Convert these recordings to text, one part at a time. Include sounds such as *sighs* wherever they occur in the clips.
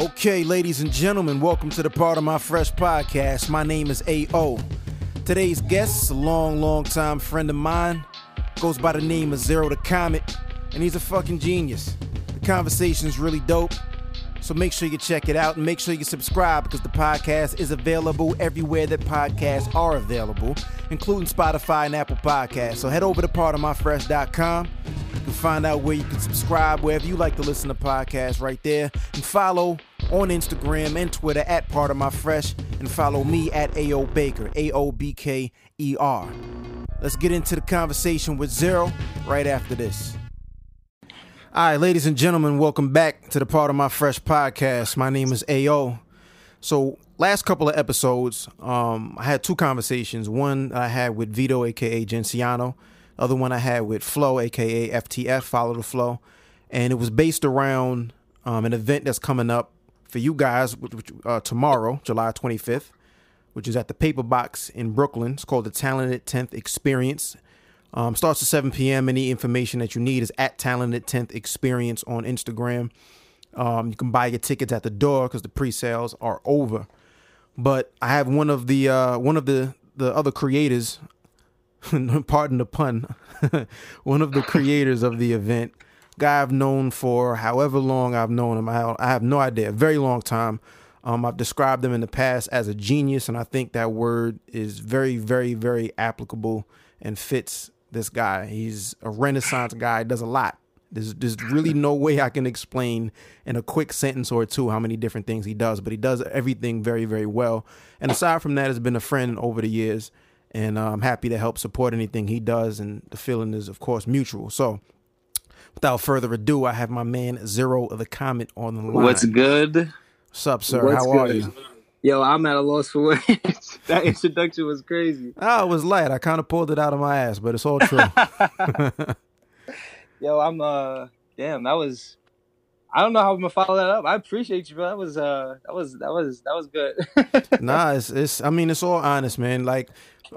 Okay, ladies and gentlemen, welcome to the part of my fresh podcast. My name is AO. Today's guest is a long, long time friend of mine. Goes by the name of Zero the Comet, and he's a fucking genius. The conversation is really dope. So make sure you check it out and make sure you subscribe because the podcast is available everywhere that podcasts are available, including Spotify and Apple Podcasts. So head over to partofmyfresh.com. You can find out where you can subscribe, wherever you like to listen to podcasts right there. And follow on Instagram and Twitter at Part of My Fresh and follow me at AO Baker, A O B K E R. Let's get into the conversation with Zero right after this. All right, ladies and gentlemen, welcome back to the Part of My Fresh podcast. My name is AO. So, last couple of episodes, um, I had two conversations. One I had with Vito, aka Genciano. Other one I had with Flow, aka FTF, Follow the Flow, and it was based around um, an event that's coming up for you guys uh, tomorrow, July 25th, which is at the Paper Box in Brooklyn. It's called the Talented 10th Experience. Um, starts at 7 p.m. Any information that you need is at Talented 10th Experience on Instagram. Um, you can buy your tickets at the door because the pre-sales are over. But I have one of the uh, one of the the other creators, *laughs* pardon the pun, *laughs* one of the creators of the event, guy I've known for however long I've known him. I, I have no idea, very long time. Um, I've described him in the past as a genius, and I think that word is very, very, very applicable and fits this guy. He's a renaissance guy, does a lot. There's, there's really no way I can explain in a quick sentence or two how many different things he does, but he does everything very, very well. And aside from that, has been a friend over the years, and uh, I'm happy to help support anything he does. And the feeling is, of course, mutual. So, without further ado, I have my man Zero of the Comet on the line. What's good? What's up, sir? What's how are you? Yo, I'm at a loss for words. *laughs* that introduction was crazy. Oh, it was light. I kind of pulled it out of my ass, but it's all true. *laughs* *laughs* Yo, I'm uh damn, that was I don't know how I'm gonna follow that up. I appreciate you, bro. That was uh that was that was that was good. nah, it's, it's I mean it's all honest, man. Like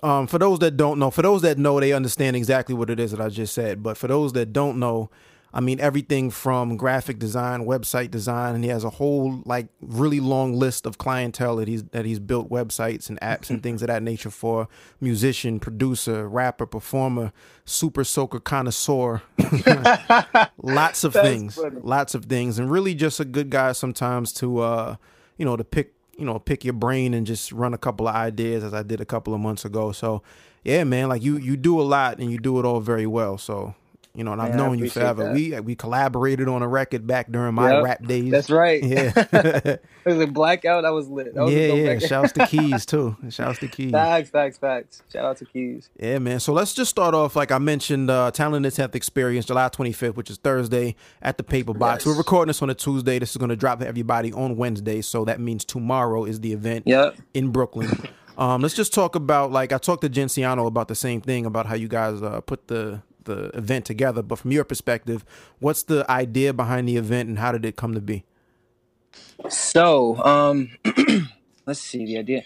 um for those that don't know, for those that know, they understand exactly what it is that I just said. But for those that don't know, I mean everything from graphic design, website design, and he has a whole like really long list of clientele that he's that he's built websites and apps and *laughs* things of that nature for musician, producer, rapper, performer, super soaker connoisseur. *laughs* lots of *laughs* things. funny. Lots of things. And really just a good guy sometimes to uh you know, to pick you know, pick your brain and just run a couple of ideas as I did a couple of months ago. So yeah, man, like you you do a lot and you do it all very well. So you know, and I've Man, known you forever. that. We we collaborated on a record back during my Yep, rap days. That's right. Yeah. *laughs* it was a blackout. I was lit. That was yeah, yeah. Shouts to Keys *laughs* too. Shouts to Keys. Facts, facts, facts. Shout out to Keys. Yeah, man. So let's just start off like I mentioned, uh, Talented 10th Experience, July 25th, which is Thursday at the Paper Box. Yes. We're recording this on a Tuesday. This is going to drop to everybody on Wednesday. So that means tomorrow is the event Yep. in Brooklyn. *laughs* Um, let's just talk about like I talked to Genciano about the same thing about how you guys uh, put the the event together. But from your perspective, what's the idea behind the event and how did it come to be? So, um, *clears throat* let's see the idea.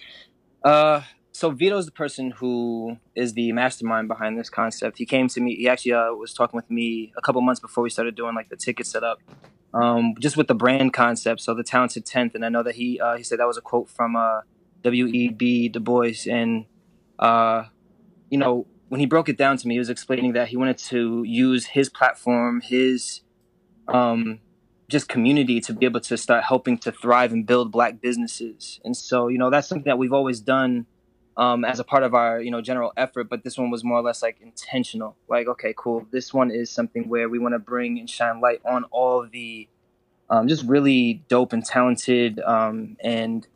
Uh, so Vito's the person who is the mastermind behind this concept. He came to me. He actually uh, was talking with me a couple months before we started doing like the ticket setup, um, just with the brand concept. So the talented tenth, and I know that he uh, he said that was a quote from uh, W. E. B. Du Bois, and uh, you know when he broke it down to me, he was explaining that he wanted to use his platform, his um, just community to be able to start helping to thrive and build black businesses. And so, you know, that's something that we've always done um, as a part of our, you know, general effort. But this one was more or less like intentional. Like, okay, cool. This one is something where we want to bring and shine light on all the um, just really dope and talented um, and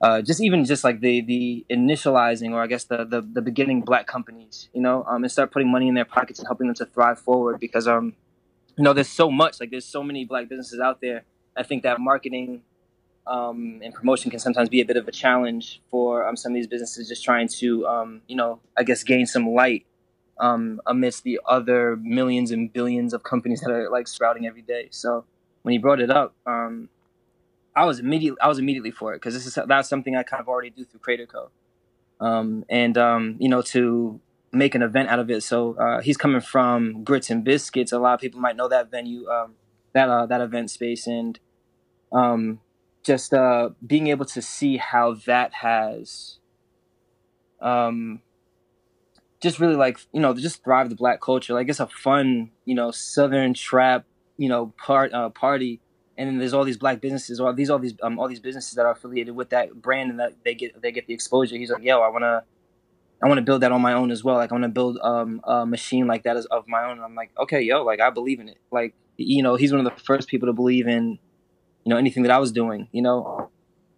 uh, just even just like the the initializing or I guess the the, the beginning black companies, you know, um, and start putting money in their pockets and helping them to thrive forward because um you know there's so much like there's so many black businesses out there. I think that marketing um, and promotion can sometimes be a bit of a challenge for um, some of these businesses just trying to um, you know I guess gain some light um, amidst the other millions and billions of companies that are like sprouting every day. So when you brought it up, um, I was immediately I was immediately for it because this is that's something I kind of already do through Creator Co. Um, and um, you know to make an event out of it. So uh, he's coming from Grits and Biscuits. A lot of people might know that venue, um, that uh, that event space, and um, just uh, being able to see how that has um, just really like you know just thrive the black culture like it's a fun you know southern trap you know part uh, party and then there's all these black businesses or these all these um, all these businesses that are affiliated with that brand and that they get they get the exposure he's like yo i want to i want to build that on my own as well like i want to build um, a machine like that as of my own and i'm like okay yo like i believe in it like you know he's one of the first people to believe in you know anything that i was doing you know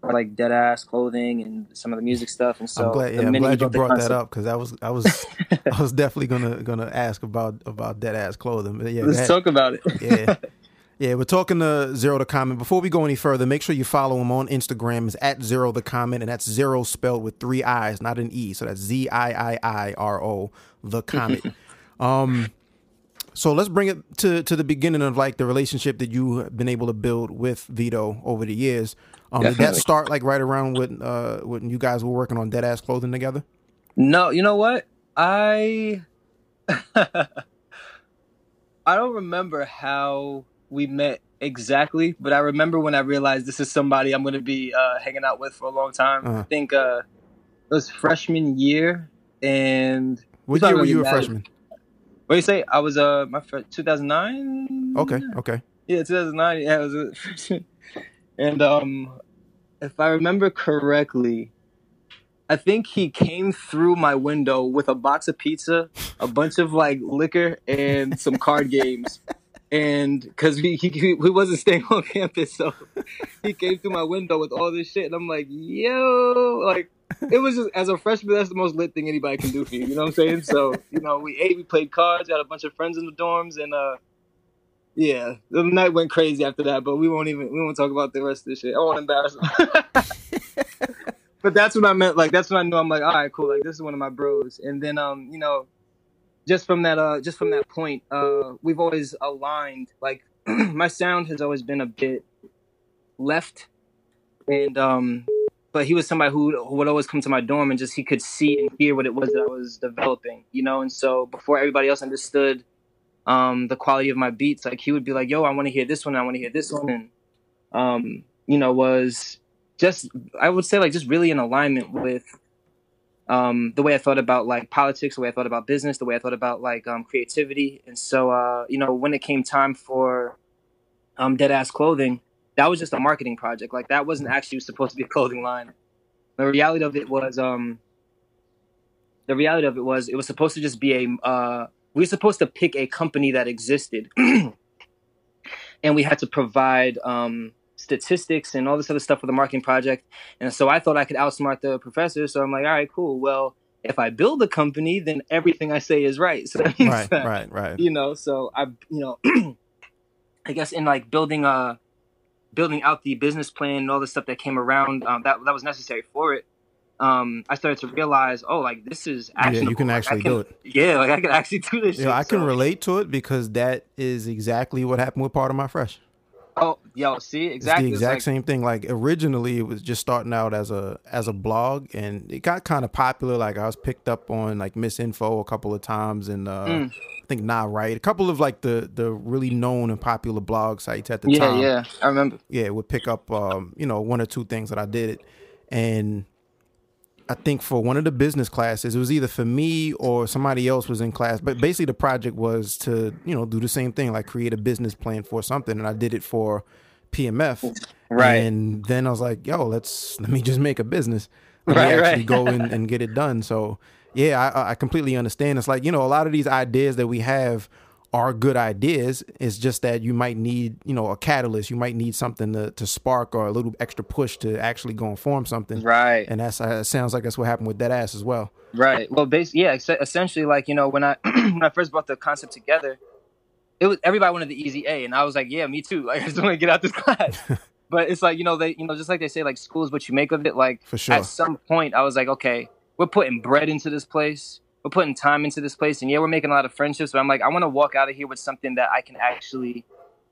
like dead ass clothing and some of the music stuff. And so I'm glad, yeah, I'm glad you brought that up because I was I was *laughs* I was definitely gonna gonna ask about about dead ass clothing. But yeah, let's that, talk about it. yeah. Yeah, we're talking to Zero the Comet. Before we go any further, make sure you follow him on Instagram. It's at Zero the Comet, and that's zero spelled with three I's, not an E. So that's Z I I I R O the Comet. *laughs* um, so let's bring it to to the beginning of like the relationship that you have been able to build with Vito over the years. Um, did that start like right around when uh, when you guys were working on Dead Ass Clothing together? No, you know what? I *laughs* I don't remember how we met exactly, but I remember when I realized this is somebody I'm going to be uh, hanging out with for a long time. Uh-huh. I think uh, it was freshman year, and what year were you a freshman? What do you say? I was uh my 2009. Okay, okay. Yeah, 2009. Yeah, I was a *laughs* freshman. And um, if I remember correctly, I think he came through my window with a box of pizza, a bunch of like liquor, and some card games. *laughs* And because he, he he wasn't staying *laughs* on campus, so he came through my window with all this shit, and I'm like, yo, like it was just as a freshman, that's the most lit thing anybody can do for you. You know what I'm saying? So you know, we ate, we played cards, got a bunch of friends in the dorms, and uh, yeah, the night went crazy after that, but we won't even we won't talk about the rest of the shit. I won't embarrass him. *laughs* but that's what I meant. Like that's when I knew I'm like, all right, cool. Like this is one of my bros. And then um, you know, just from that uh, just from that point, uh, we've always aligned. Like *clears throat* my sound has always been a bit left, and um, but he was somebody who, who would always come to my dorm and just he could see and hear what it was that I was developing, you know. And so before everybody else understood um, the quality of my beats. Like he would be like, "Yo, I want to hear this one. I want to hear this one," and um, you know, was just I would say like just really in alignment with um, the way I thought about like politics, the way I thought about business, the way I thought about like um, creativity. And so, uh, you know, when it came time for um, Dead Ass Clothing, that was just a marketing project. Like that wasn't actually supposed to be a clothing line. The reality of it was, um, the reality of it was, it was supposed to just be a uh, we were supposed to pick a company that existed *clears throat* and we had to provide um, statistics and all this other stuff for the marketing project and so i thought i could outsmart the professor so i'm like all right cool well if i build a company then everything i say is right *laughs* so right that, right right you know so i you know *clears throat* i guess in like building uh building out the business plan and all the stuff that came around um, that that was necessary for it um, I started to realize, oh, like this is actionable. Yeah, you can actually can, do it. Yeah, like I can actually do this. Yeah, shit, I can relate to it because that is exactly what happened with part of my fresh. Oh, yo, see, exactly. It's the exact like, same thing. Like originally, it was just starting out as a as a blog, and it got kind of popular. Like I was picked up on like Miss Info a couple of times, and uh, mm. I think Nah Right, a couple of like the the really known and popular blog sites at the yeah, time. Yeah, yeah, I remember. Yeah, it would pick up um, you know one or two things that I did it, and I think for one of the business classes, it was either for me or somebody else was in class. But basically, the project was to you know do the same thing, like create a business plan for something, and I did it for PMF. Right. And then I was like, yo, let's let me just make a business. *laughs* Let right, me actually right. go in *laughs* and get it done. So yeah, I, I completely understand. It's like you know a lot of these ideas that we have are good ideas. It's just that you might need, you know, a catalyst. You might need something to, to spark or a little extra push to actually go and form something. Right. And that's uh, sounds like that's what happened with Dead Ass as well. Right. Well, basically, yeah. Essentially, like you know, when I *clears throat* when I first brought the concept together, it was everybody wanted the easy A, and I was like, yeah, me too. *laughs* Like I just want to get out this class. *laughs* but it's like you know they you know just like they say like school is what you make of it. Like for sure. At some point, I was like, okay, we're putting bread into this place we're putting time into this place and yeah we're making a lot of friendships but i'm like i want to walk out of here with something that i can actually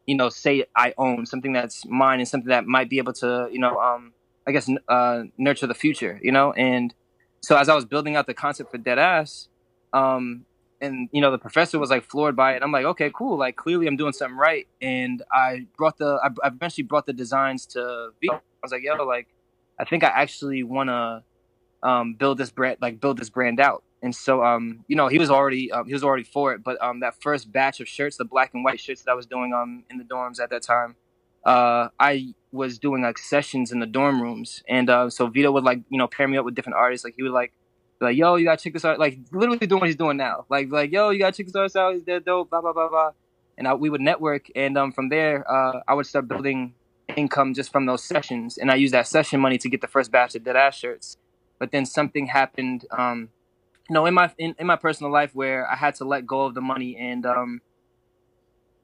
you know say i own something that's mine and something that might be able to you know um i guess uh nurture the future you know and so as i was building out the concept for dead ass um and you know the professor was like floored by it. I'm like, okay, cool. Like clearly I'm doing something right. And I brought the I, eventually brought the designs to Vito. I was like, yo, like I think I actually want to um, build this brand, like build this brand out. And so, um, you know, he was already um, he was already for it. But um, that first batch of shirts, the black and white shirts that I was doing um in the dorms at that time, uh, I was doing like sessions in the dorm rooms, and uh, so Vito would like you know pair me up with different artists. Like he would like like yo, you gotta check this out. Like literally doing what he's doing now. Like like yo, you gotta check this artist out. He's dead dope. Blah blah blah blah. And I, we would network, and um, from there, uh, I would start building income just from those sessions, and I used that session money to get the first batch of dead ass shirts. But then something happened, um, you know, in my in, in my personal life where I had to let go of the money and um,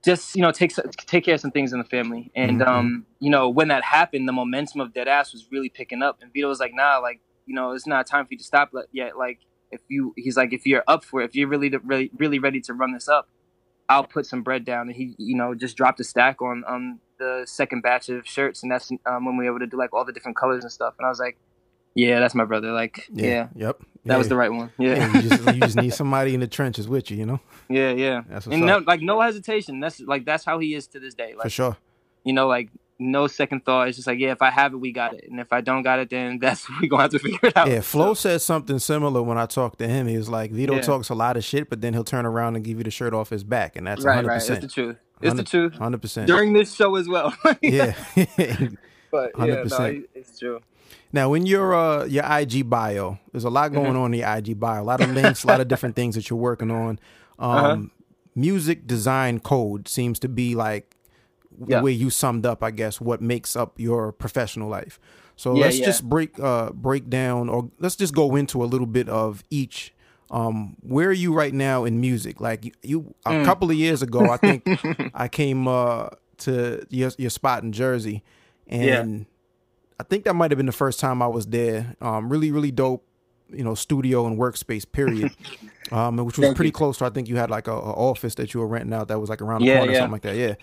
just you know take take care of some things in the family. And Mhm. um, you know, when that happened, the momentum of dead ass was really picking up. And Vito was like, "Nah, like you know, it's not time for you to stop yet. Like if you, he's like, if you're up for it, if you're really really really ready to run this up." I'll put some bread down, and he, you know, just dropped a stack on um the second batch of shirts, and that's um, when we were able to do like all the different colors and stuff. And I was like, yeah, that's my brother. Like, yeah, Yep. that was the right one. Yeah, Yeah, you, just, you just need somebody in the trenches with you, you know? *laughs* yeah, yeah. That's what's And no, like no hesitation. That's like that's how he is to this day. For sure. you know, like no second thought. It's just like yeah, if I have it, we got it, and if I don't got it, then *laughs* that's we gonna have to figure it out. Yeah, Flow So, said something similar when I talked to him. He was like, Vito Yeah. talks a lot of shit, but then he'll turn around and give you the shirt off his back, and that's right, 100%. right. It's the truth. It's the truth. 100%. During this show as well. *laughs* yeah. but yeah, no, 100%. it's true. Now, in your uh, your IG bio, there's a lot going Mhm. on in the IG bio. A lot of links, a lot of different things that you're working on. *laughs* Um, Uh-huh. Music design code seems to be like Yeah. the way you summed up, I guess, what makes up your professional life. So Yeah, let's yeah. just break uh, break down, or let's just go into a little bit of each. Um, where are you right now in music? Like you, you a Mm. couple of years ago, I think *laughs* I came uh, to your your spot in Jersey, and I think that might have been the first time I was there. Um, really, really dope, you know, studio and workspace. Period. *laughs* um, which was Thank pretty you. close to I think you had like a, a office that you were renting out that was like around the Yeah, corner, or yeah. something like that. Yeah.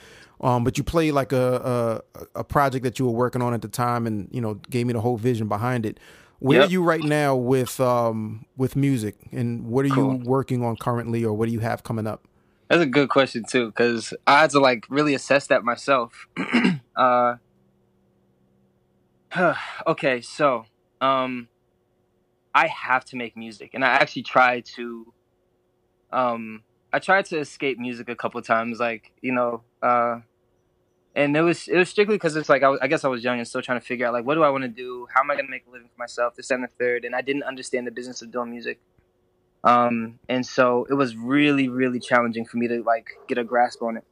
Um, but you played like a, a a project that you were working on at the time, and you know, gave me the whole vision behind it. Where Yep. are you right now with um with music, and what are Cool. you working on currently, or what do you have coming up? That's a good question too, because I had to like really assess that myself. *clears throat* uh, *sighs* okay, so um, I have to make music, and I actually tried to. Um, I tried to escape music a couple times, like you know, uh, and it was it was strictly because it's like I, was, I guess I was young and still trying to figure out like what do I want to do, how am I going to make a living for myself, this and the third, and I didn't understand the business of doing music. Um, and so it was really, really challenging for me to like get a grasp on it.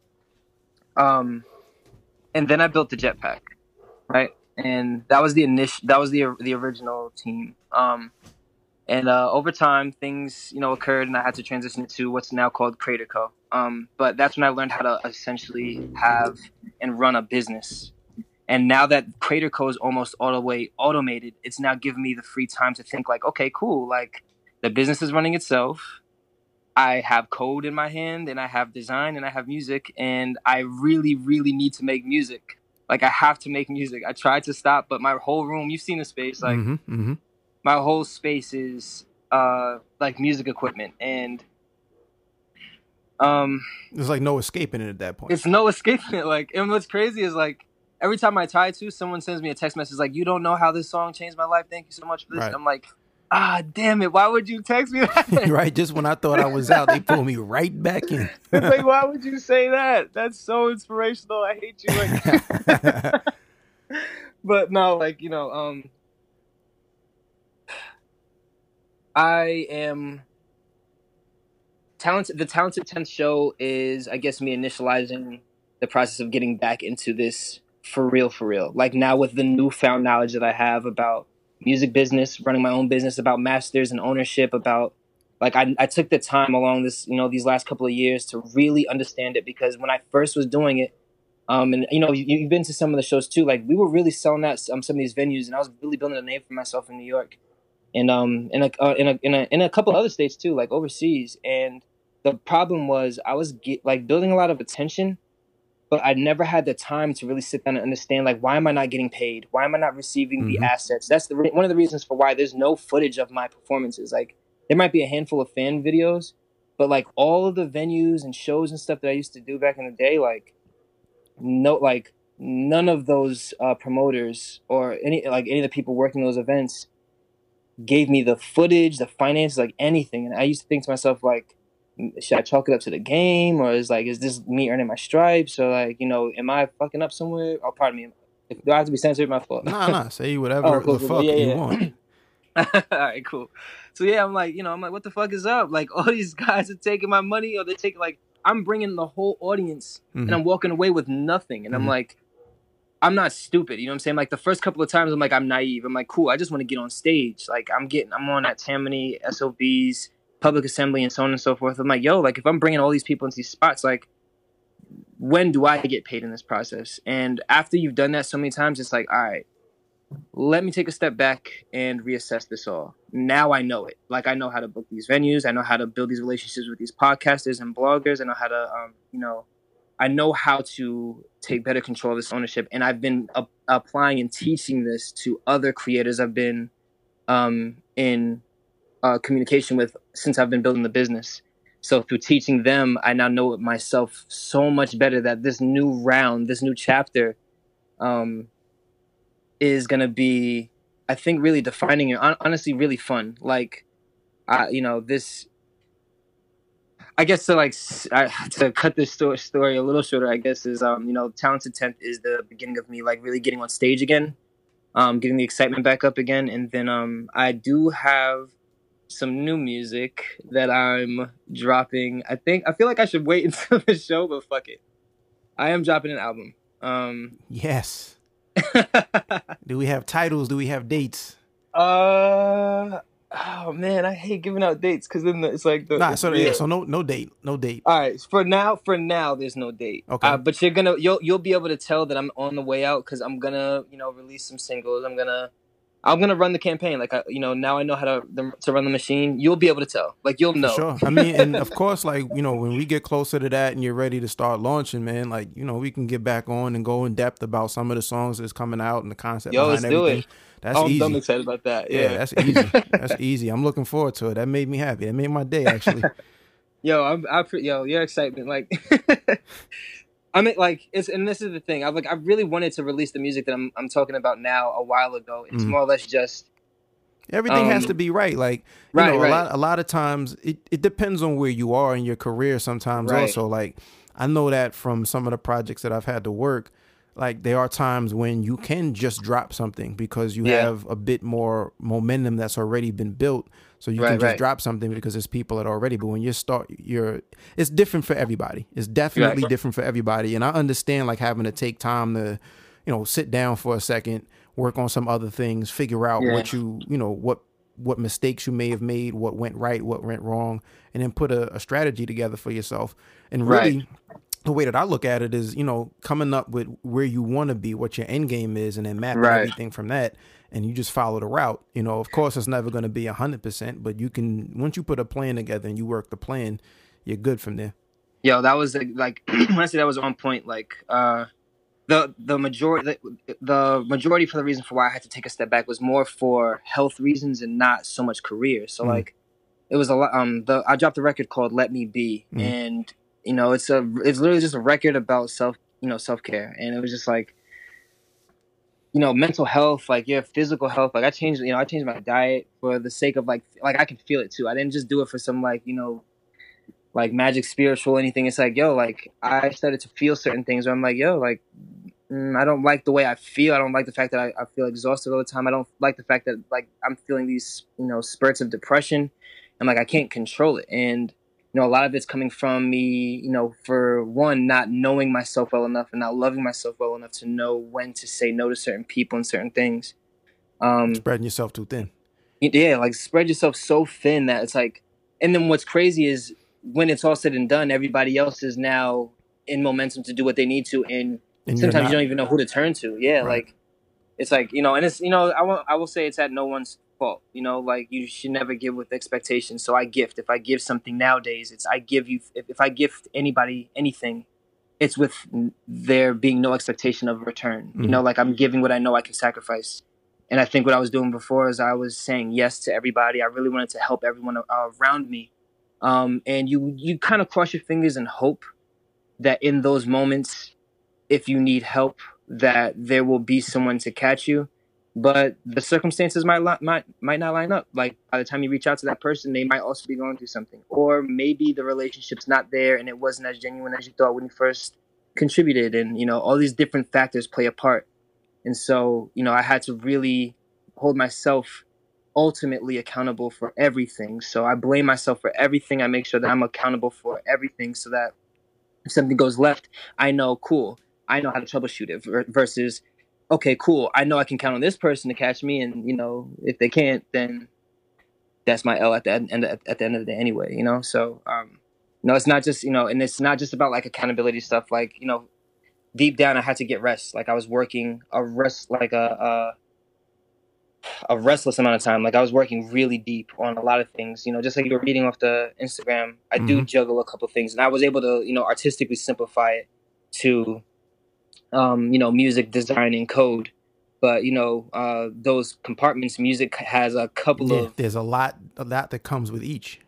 Um, and then I built the jetpack, right? And that was the initial, that was the the original team. Um, and uh, over time, things you know occurred, and I had to transition it to what's now called Creator Co. Um, but that's when I learned how to essentially have and run a business. And now that Creator Co is almost all the way automated, it's now given me the free time to think like, okay, cool, like the business is running itself. I have code in my hand and I have design and I have music and I really, really need to make music. Like I have to make music. I tried to stop, but my whole room, you've seen the space, like hmm hmm my whole space is uh like music equipment and um There's like no escaping it at that point. it's no *laughs* escaping it. Like, and what's crazy is like every time I try to, someone sends me a text message like, "You don't know how this song changed my life. Thank you so much for this." Right. I'm like, ah, damn it! Why would you text me that? *laughs* right, just when I thought I was out, they pulled me right back in. *laughs* it's like, why would you say that? That's so inspirational. I hate you. Like, *laughs* but no, like you know, um, I am talented. The Talented Tenth show is, I guess, me initializing the process of getting back into this for real, for real. Like now with the newfound knowledge that I have about music business, running my own business, about masters and ownership, about like I, I took the time along this, you know, these last couple of years to really understand it because when I first was doing it, um, and you know, you, you've been to some of the shows too. Like we were really selling out um, some of these venues, and I was really building a name for myself in New York, and um, in a uh, in a in a in a couple other states too, like overseas. And the problem was I was get, like building a lot of attention, but I never had the time to really sit down and understand like why am I not getting paid? Why am I not receiving Mhm. the assets? That's the re- one of the reasons for why there's no footage of my performances. Like there might be a handful of fan videos, But like all of the venues and shows and stuff that I used to do back in the day, like no, like none of those uh, promoters or any like any of the people working those events gave me the footage, the finances, like anything. And I used to think to myself like, should I chalk it up to the game or is like is this me earning my stripes or like you know am I fucking up somewhere? Oh, pardon me. If, do I have to be censored? My fault. Nah, nah. Say whatever oh, cool, the cool, fuck yeah, you yeah. want. *laughs* All right, cool. So yeah, I'm like, you know, I'm like, what the fuck is up? Like, *laughs* all these guys are taking my money, or they're taking like, I'm bringing the whole audience, mm-hmm. and I'm walking away with nothing, and mm-hmm. I'm like, I'm not stupid, you know what I'm saying? Like the first couple of times, I'm like, I'm naive. I'm like, cool. I just want to get on stage. Like I'm getting, I'm on at Tammany, SOBs, public assembly, and so on and so forth. I'm like, yo, like if I'm bringing all these people into these spots, like when do I get paid in this process? And after you've done that so many times, it's like, all right, let me take a step back and reassess this all. Now I know it. Like I know how to book these venues. I know how to build these relationships with these podcasters and bloggers. I know how to, um, you know, I know how to take better control of this ownership. And I've been a- applying and teaching this to other creators I've been um, in uh, communication with since I've been building the business. So through teaching them, I now know it myself so much better that this new round, this new chapter, um, is gonna be, I think, really defining and honestly really fun. Like, uh, you know, this. I guess to like to cut this story story a little shorter, I guess is um you know talented tenth is the beginning of me like really getting on stage again, um getting the excitement back up again, and then um I do have some new music that I'm dropping. I think I feel like I should wait *laughs* until the show, but fuck it. I am dropping an album. Um Yes. *laughs* do we have titles? Do we have dates? Uh oh man, I hate giving out dates because then it's like the nah. So yeah, so no no date, no date. All right, for now, for now, there's no date. Okay, uh, but you're gonna you'll you'll be able to tell that I'm on the way out because I'm gonna you know release some singles. I'm gonna I'm gonna run the campaign. Like I, you know, now I know how to to run the machine. You'll be able to tell. Like you'll know. sure. I mean, and of *laughs* course, like you know, when we get closer to that and you're ready to start launching, man, like you know, we can get back on and go in depth about some of the songs that's coming out and the concept Yo, behind let's everything. Do it. That's oh, easy. I'm excited about that. Yeah. yeah, that's easy. *laughs* that's easy. I'm looking forward to it. That made me happy. That made my day actually. *laughs* yo, I'm, I, yo, your excitement, like. I mean, like, it's and this is the thing. I've like, I really wanted to release the music that I'm I'm talking about now a while ago. It's mm. more or less just everything um, has to be right. Like, you right, know, right. a lot a lot of times it it depends on where you are in your career. Sometimes right. also, like, I know that from some of the projects that I've had to work. Like there are times when you can just drop something because you yeah. have a bit more momentum that's already been built so you right, can just right. drop something because there's people that already. But when you start, you're it's different for everybody. It's definitely right. different for everybody. And I understand like having to take time to, you know, sit down for a second, work on some other things, figure out yeah. what you, you know, what what mistakes you may have made, what went right, what went wrong, and then put a, a strategy together for yourself. And really, the way that I look at it is, you know, coming up with where you want to be, what your end game is, and then mapping right. everything from that and you just follow the route. You know, of course, it's never going to be a hundred percent, but you can once you put a plan together and you work the plan, you're good from there. Yo, that was like *clears throat* when I say that was on point. Like uh, the the majority the, the majority for the reason for why I had to take a step back was more for health reasons and not so much career. So mm. like it was a lot. Um, the I dropped a record called "Let Me Be," mm. and you know it's a it's literally just a record about self you know self care, and it was just like you know, mental health, like your physical health. Like I changed, you know, I changed my diet for the sake of like, like I can feel it too. I didn't just do it for some like, you know, like magic spiritual anything. It's like, yo, like I started to feel certain things where I'm like, yo, like mm, I don't like the way I feel. I don't like the fact that I, I feel exhausted all the time. I don't like the fact that like I'm feeling these, you know, spurts of depression and like I can't control it. And you know, a lot of it's coming from me, you know, for one, not knowing myself well enough and not loving myself well enough to know when to say no to certain people and certain things. Um, Spreading yourself too thin. Yeah, like spread yourself so thin that it's like, and then what's crazy is when it's all said and done, everybody else is now in momentum to do what they need to, and, and sometimes you don't even know who to turn to. Yeah, right. like it's like you know, and it's you know, I will I will say it's at no one's fault. You know, like you should never give with expectations. So I gift. If I give something nowadays, it's I give you. If, if I gift anybody anything, it's with there being no expectation of return. Mm-hmm. You know, like I'm giving what I know I can sacrifice. And I think what I was doing before is I was saying yes to everybody. I really wanted to help everyone around me um, and you you kind of cross your fingers and hope that in those moments, if you need help, that there will be someone to catch you. But the circumstances might li- might might not line up. Like by the time you reach out to that person, they might also be going through something, or maybe the relationship's not there and it wasn't as genuine as you thought when you first contributed, and you know all these different factors play a part. And so you know I had to really hold myself ultimately accountable for everything. So I blame myself for everything. I make sure that I'm accountable for everything so that if something goes left, I know, cool, I know how to troubleshoot it versus, okay, cool, I know I can count on this person to catch me. And, you know, if they can't, then that's my L at the end, at the end of the day anyway, you know? So, um, know, it's not just, you know, and it's not just about like accountability stuff. Like, you know, deep down, I had to get rest. Like I was working a rest, like a, a a restless amount of time. Like I was working really deep on a lot of things. You know, just like you were reading off the Instagram, I mm-hmm. do juggle a couple things, and I was able to, you know, artistically simplify it to, um, you know, music design and code. But you know, uh, those compartments, music has a couple yeah, of. There's a lot, a lot that comes with each.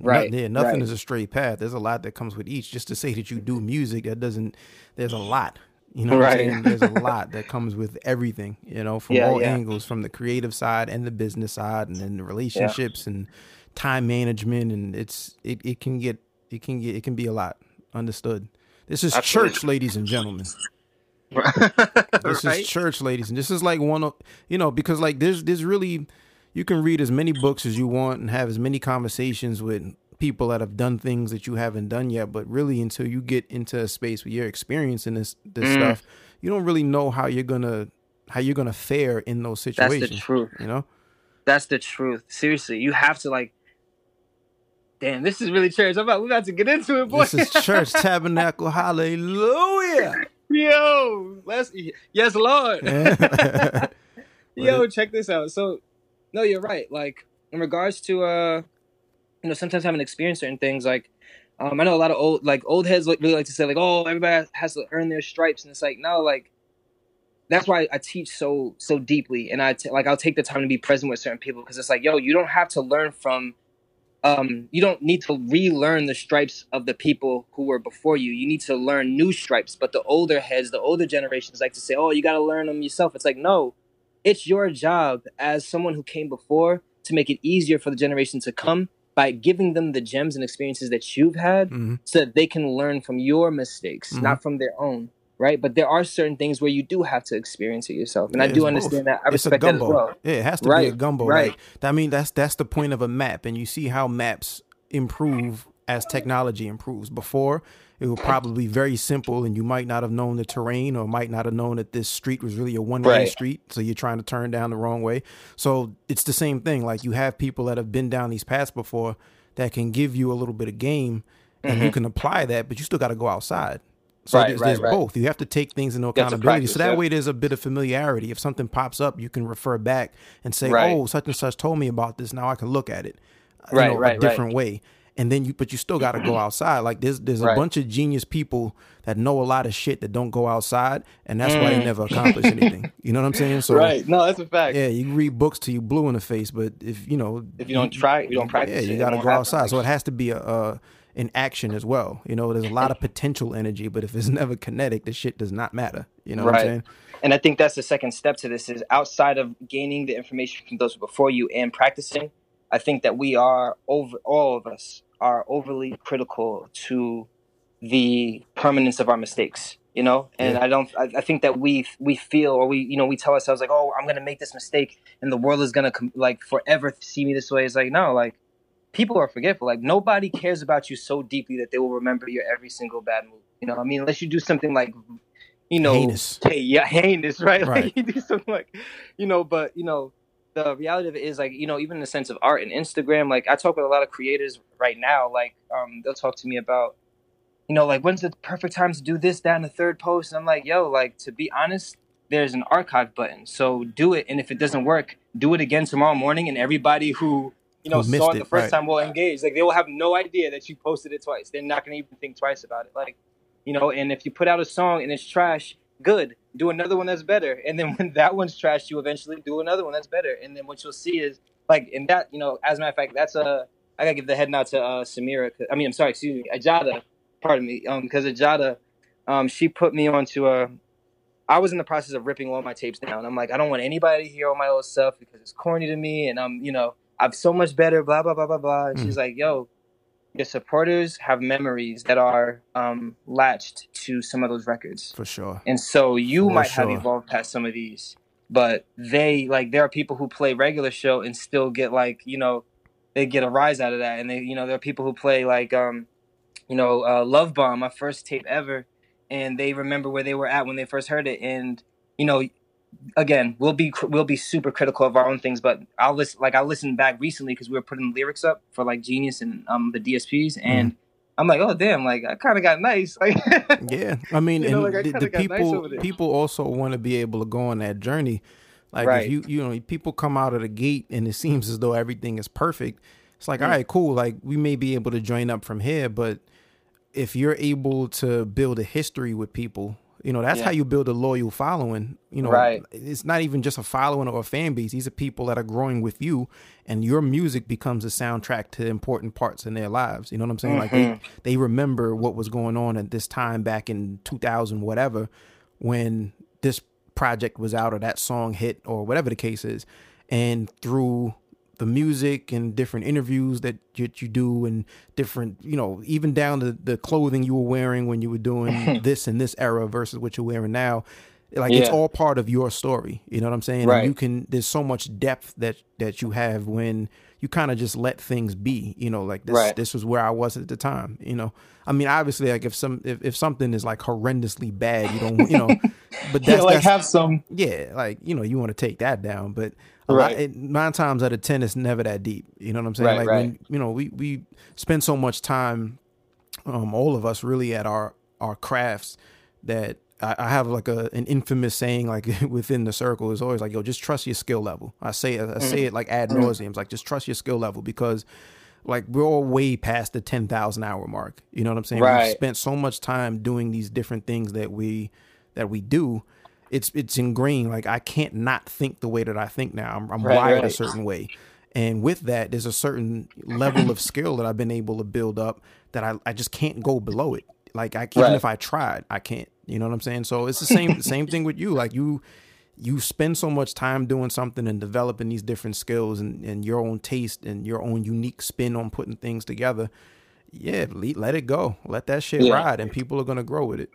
Right. No, yeah, nothing right. is a straight path. There's a lot that comes with each. Just to say that you do music, that doesn't. There's a lot. You know right. There's a *laughs* lot that comes with everything, you know, from yeah, all yeah. angles, from the creative side and the business side and then the relationships and time management and it's it, it can get it can get it can be a lot. Understood. This is Absolutely. church, ladies and gentlemen. *laughs* this right? is church, ladies, and this is like one of you know, because like there's there's really you can read as many books as you want and have as many conversations with people that have done things that you haven't done yet. But really, until you get into a space where you're experiencing this this mm. stuff, you don't really know how you're gonna how you're gonna fare in those situations. That's the truth. You know, that's the truth. Seriously, you have to like. Damn, this is really church. I'm about, we're about to get into it, boy. This is church *laughs* tabernacle. Hallelujah. Yo, let's yes, Lord. *laughs* Yo, check this out. So, no, you're right. Like in regards to uh you know, sometimes having experienced certain things, like um, I know a lot of old like old heads really like to say like, oh, everybody has to earn their stripes, and it's like no, like that's why I teach so so deeply, and I t- like I'll take the time to be present with certain people because it's like, yo, you don't have to learn from. Um, you don't need to relearn the stripes of the people who were before you. You need to learn new stripes. But the older heads, the older generations like to say, "Oh, you got to learn them yourself." It's like, no, it's your job as someone who came before to make it easier for the generation to come by giving them the gems and experiences that you've had mm-hmm. so that they can learn from your mistakes, mm-hmm. not from their own. Right, but there are certain things where you do have to experience it yourself, and yeah, I do understand both. that. I respect that as well. Yeah, it has to right. be a gumbo. Right. Like, I mean, that's that's the point of a map, and you see how maps improve as technology improves. Before, it would probably be very simple and you might not have known the terrain or might not have known that this street was really a one way right. street so you're trying to turn down the wrong way so it's the same thing like you have people that have been down these paths before that can give you a little bit of game and mm-hmm. you can apply that but you still got to go outside so right, there's, right, there's right. both. You have to take things into accountability. Practice, so that yeah. way there's a bit of familiarity. If something pops up, you can refer back and say, "Oh, such and such told me about this. Now I can look at it, right, know, right, a different way." and then you but you still got to go *clears throat* outside like there's there's a bunch of genius people that know a lot of shit that don't go outside and that's mm. why they mm. never accomplish anything *laughs* you know what i'm saying so right no that's a fact yeah you read books till you blue in the face but if you know if you don't try you don't practice yeah you got to go outside so it has to be a, a in action as well. You know there's a lot of *laughs* potential energy but if it's never kinetic the shit does not matter. You know right. what i'm saying? And i think that's the second step to this is outside of gaining the information from those before you and practicing i think that we are over all of us are overly critical to the permanence of our mistakes you know? And yeah. i don't I, I, think that we we feel or we you know we tell ourselves like oh i'm gonna make this mistake and the world is gonna like forever see me this way. It's like no like people are forgetful. Like nobody cares about you so deeply that they will remember your every single bad move you know i mean? Unless you do something like you know heinous. hey yeah heinous right, *laughs* right. like you do something like you know but you know the reality of it is like you know even in the sense of art and instagram like i talk with a lot of creators right now like um they'll talk to me about you know like when's the perfect time to do this that and the third post? And i'm like yo like to be honest there's an archive button. So do it and if it doesn't work do it again tomorrow morning and everybody who you know saw it the first right. time will engage like they will have no idea that you posted it twice they're not going to even think twice about it like you know and if you put out a song and it's trash good do another one that's better and then *laughs* when that one's trash you eventually do another one that's better and then what you'll see is like in that you know as a matter of fact that's a I gotta give the head nod to uh, Samira. I mean, I'm sorry, excuse me, Ajada. Pardon me, um, because Ajada, um, she put me onto a. I was in the process of ripping all my tapes down. I'm like, I don't want anybody to hear all my old stuff because it's corny to me, and I'm, you know, I'm so much better. Blah blah blah blah blah. And mm. she's like, Yo, your supporters have memories that are um, latched to some of those records. For sure. And so you For might sure. have evolved past some of these, but they like there are people who play regular show and still get like you know they get a rise out of that, and they you know there are people who play like um you know uh, Love Bomb, my first tape ever, and they remember where they were at when they first heard it, and you know again, we'll be we'll be super critical of our own things, but I'll listen like I listened back recently because we were putting lyrics up for like Genius and um the DSPs, mm-hmm. and mm. I'm like, oh damn, like I kind of got nice. *laughs* Like, yeah, I mean, *laughs* and know, like, the, the people nice people also want to be able to go on that journey. Like right. if you you know people come out of the gate and it seems as though everything is perfect. It's like, mm. all right, cool. Like we may be able to join up from here, but if you're able to build a history with people you know, that's yeah. how you build a loyal following. You know, right. it's not even just a following or a fan base. These are people that are growing with you, and your music becomes a soundtrack to important parts in their lives. You know what I'm saying? Mm-hmm. Like they, mm-hmm. they remember what was going on at this time back in 2000, whatever, when this project was out or that song hit or whatever the case is. And through the music and different interviews that you, you do and different you know even down to the clothing you were wearing when you were doing *laughs* this in this era versus what you're wearing now like yeah. it's all part of your story you know what i'm saying right. and you can there's so much depth that that you have when you kind of just let things be you know like this right. this was where i was at the time you know i mean obviously like if some if, if something is like horrendously bad you don't you know *laughs* but that's yeah, like that's, have some yeah like you know you want to take that down but right. Lot, it, nine times out of ten, it's never that deep. You know what I'm saying? Right, like right. when you know we we spend so much time, um, all of us really at our our crafts that I, I have like a an infamous saying like *laughs* within the circle is always like yo just trust your skill level. I say it, I say it like ad mm-hmm. nauseum. It's like just trust your skill level because like we're all way past the 10,000 hour mark. You know what I'm saying? Right. We've spent so much time doing these different things that we that we do it's it's ingrained. Like I can't not think the way that I think now. I'm, I'm right, wired right. a certain way, and with that, there's a certain level of skill that I've been able to build up that I, I just can't go below it. Like I even right. if I tried, I can't. You know what I'm saying? So it's the same same thing with you. Like you you spend so much time doing something and developing these different skills and, and your own taste and your own unique spin on putting things together. Yeah, let it go. Let that shit yeah. ride, and people are gonna grow with it.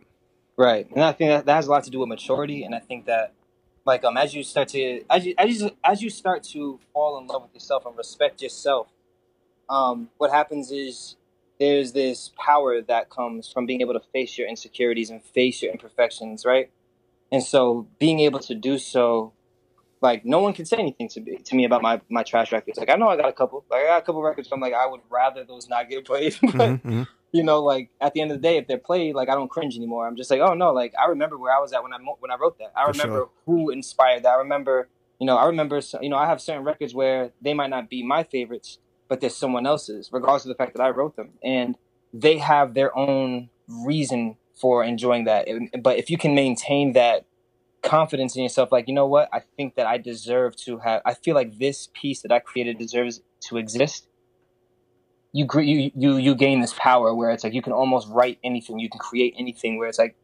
Right, and I think that, that has a lot to do with maturity, and I think that like um as you start to as you as you as you start to fall in love with yourself and respect yourself, um, what happens is there's this power that comes from being able to face your insecurities and face your imperfections, right? And so being able to do so, like no one can say anything to me to me about my my trash records. Like I know I got a couple, like I got a couple records. I'm like I would rather those not get played, *laughs* but. Mm-hmm, mm-hmm you know, like at the end of the day, if they're played, like I don't cringe anymore. I'm just like, oh no, like I remember where I was at when I when I wrote that. I For remember sure. who inspired that. I remember, you know, I remember, you know, I have certain records where they might not be my favorites, but they're someone else's, regardless of the fact that I wrote them, and they have their own reason for enjoying that. But if you can maintain that confidence in yourself, like you know what, I think that I deserve to have. I feel like this piece that I created deserves to exist you you you you gain this power where it's like you can almost write anything, you can create anything. Where it's like,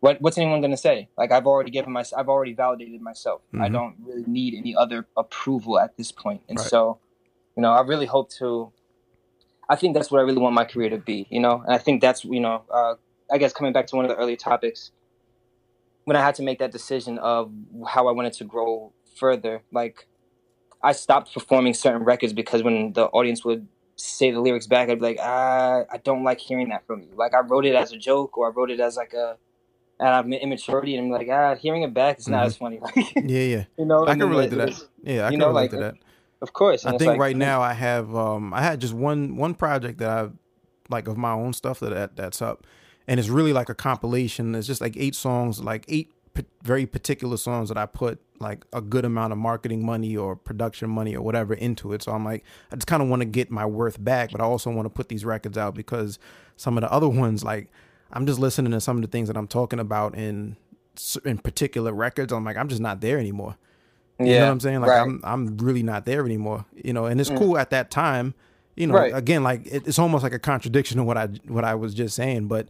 what what's anyone going to say? Like I've already given my I've already validated myself. Mm-hmm. I don't really need any other approval at this point. And right. so, you know, I really hope to. I think that's what I really want my career to be. You know, and I think that's you know, uh, I guess coming back to one of the earlier topics, when I had to make that decision of how I wanted to grow further, like I stopped performing certain records because when the audience would say the lyrics back, I'd be like, ah, I don't like hearing that from you. Like I wrote it as a joke, or I wrote it as like a out of immaturity, and I'm like, ah, hearing it back is not mm-hmm. as funny. *laughs* Like, yeah, yeah. You know, I can relate to that. Yeah, I can know, relate like, to that. Of course. I think like, right now I have um I had just one one project that I like of my own stuff that, that that's up, and it's really like a compilation. It's just like eight songs, like eight very particular songs that I put like a good amount of marketing money or production money or whatever into it. So I'm like, I just kind of want to get my worth back, but I also want to put these records out because some of the other ones, like I'm just listening to some of the things that I'm talking about in in particular records. I'm like, I'm just not there anymore. You yeah, know what I'm saying? Like right. I'm I'm really not there anymore. You know, and it's mm. cool at that time. you know, Right. again, like it, it's almost like a contradiction of what I what I was just saying, but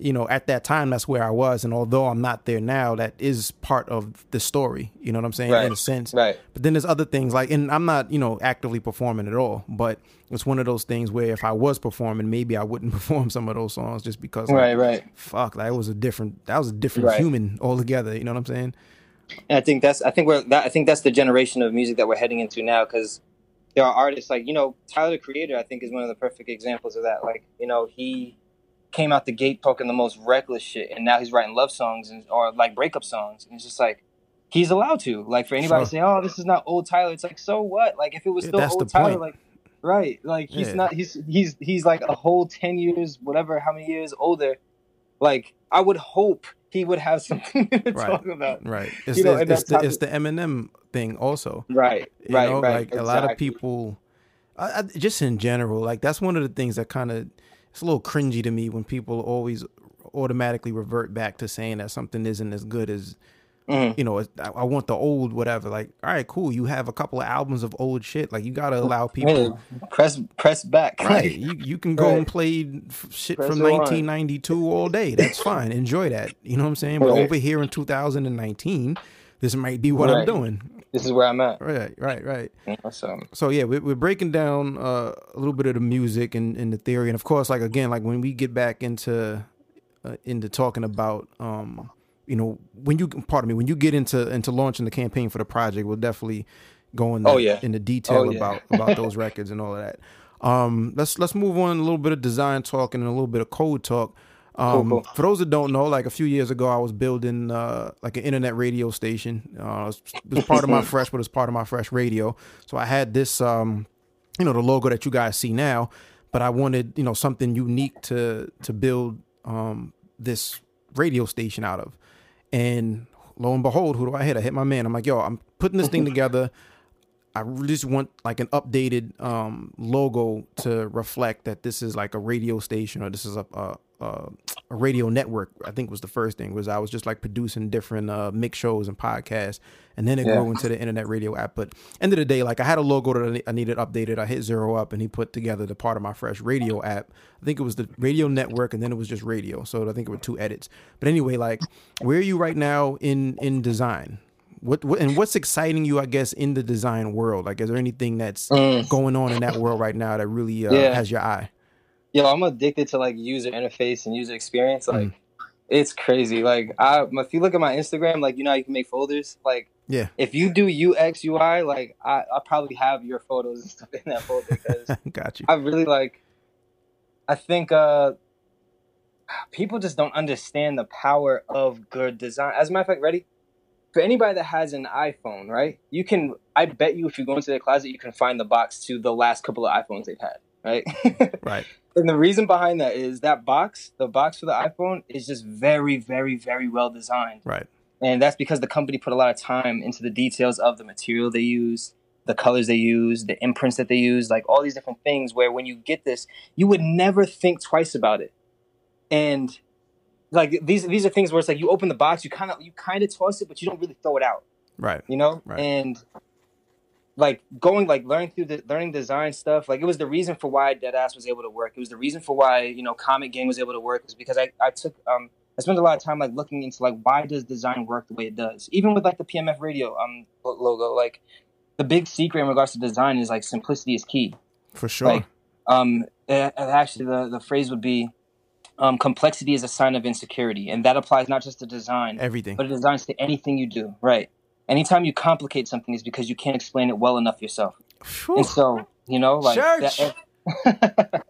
you know, at that time, that's where I was, and although I'm not there now, that is part of the story. You know what I'm saying? Right. In a sense, Right. But then there's other things like, and I'm not, you know, actively performing at all, but it's one of those things where if I was performing, maybe I wouldn't *laughs* perform some of those songs just because, like, Right, right. fuck, that was a different, that was a different Right. human altogether. You know what I'm saying? And I think that's I think we're that I think that's the generation of music that we're heading into now because there are artists like you know Tyler the Creator I think is one of the perfect examples of that. Like you know he came out the gate talking the most reckless shit, and now he's writing love songs and or like breakup songs, and it's just like he's allowed to. Like for anybody to say, "Oh, this is not old Tyler," it's like so what? Like if it was Yeah, still old Tyler, point. like right, like he's Yeah. not he's he's he's like a whole ten years, whatever, how many years older. Like I would hope he would have *laughs* something to Right. talk about. Right. It's, You know, the, it's, the, it's the- Eminem thing also. Right, You right, know, right. like a lot of people, I, I, just in general, like that's one of the things that kind of it's a little cringy to me when people always automatically revert back to saying that something isn't as good as Mhm. you know. I, I want the old whatever. Like, all right, cool. You have a couple of albums of old shit. Like, you gotta allow *laughs* people. Press press back. *laughs* Right, you you can go and play shit Press from rewind. 1992 all day. That's fine. Enjoy that. You know what I'm saying? But Right. over here in 2019, this might be what I'm doing. this is where I'm at. Right, right, right. Know, so yeah, we're, we're breaking down uh, a little bit of the music and, and the theory, and of course, like again, like when we get back into uh, into talking about, um, you know, when you pardon me, when you get into into launching the campaign for the project, we'll definitely go into Oh, yeah. into detail Oh, yeah. about about those records and all of that. Um, let's let's move on a little bit of design talk and a little bit of code talk. Um, Cool, cool. For those that don't know, like a few years ago, I was building uh, like an internet radio station. Uh, it, was, part of my *laughs* fresh, but it's part of my fresh radio. So I had this, um, you know, the logo that you guys see now. But I wanted, you know, something unique to to build um, this radio station out of. And lo and behold, who do I hit? I hit my man. I'm like, yo, I'm putting this thing *laughs* together. I just want like an updated um, logo to reflect that this is like a radio station or this is a, a, a, a radio network. I think was the first thing was I was just like producing different uh, mix shows and podcasts, and then it Yeah. grew into the internet radio app. But end of the day, like I had a logo that I needed updated. I hit Ziiiro up, and he put together the part of my fresh radio app. I think it was the radio network, and then it was just radio. So I think it were two edits. But anyway, like where are you right now in in design? What, what and what's exciting you, I guess, in the design world? Like, is there anything that's Mm. going on in that world right now that really uh, Yeah. has your eye? Yo, I'm addicted to like user interface and user experience. Like Mm. it's crazy. Like I if you look at my Instagram, like you know how you can make folders. Like Yeah, if you do UX UI, like I I probably have your photos and *laughs* stuff in that folder because *laughs* got you. I really like. I think uh, people just don't understand the power of good design. As a matter of fact, ready for anybody that has an iPhone, right? You can. I bet you, if you go into their closet, you can find the box to the last couple of iPhones they've had, right? *laughs* Right. And the reason behind that is that box, the box for the iPhone, is just very, very, very well designed. Right. And that's because the company put a lot of time into the details of the material they use, the colors they use, the imprints that they use, like all these different things where when you get this, you would never think twice about it. And like these these are things where it's like you open the box, you kind of you kind of toss it, but you don't really throw it out, Right. you know? Right. And like going like learning through the learning design stuff, like it was the reason for why Deadass was able to work. It was the reason for why, you know, Comic Gang was able to work was because I, I took um I spent a lot of time like looking into like why does design work the way it does. Even with like the PMF radio um logo, like the big secret in regards to design is like simplicity is key. For sure. Like, um, actually, the the phrase would be, um, complexity is a sign of insecurity, and that applies not just to design, Everything. but it designs to anything you do. Right. Anytime you complicate something is because you can't explain it well enough yourself. Phew. And so, you know, like that- *laughs*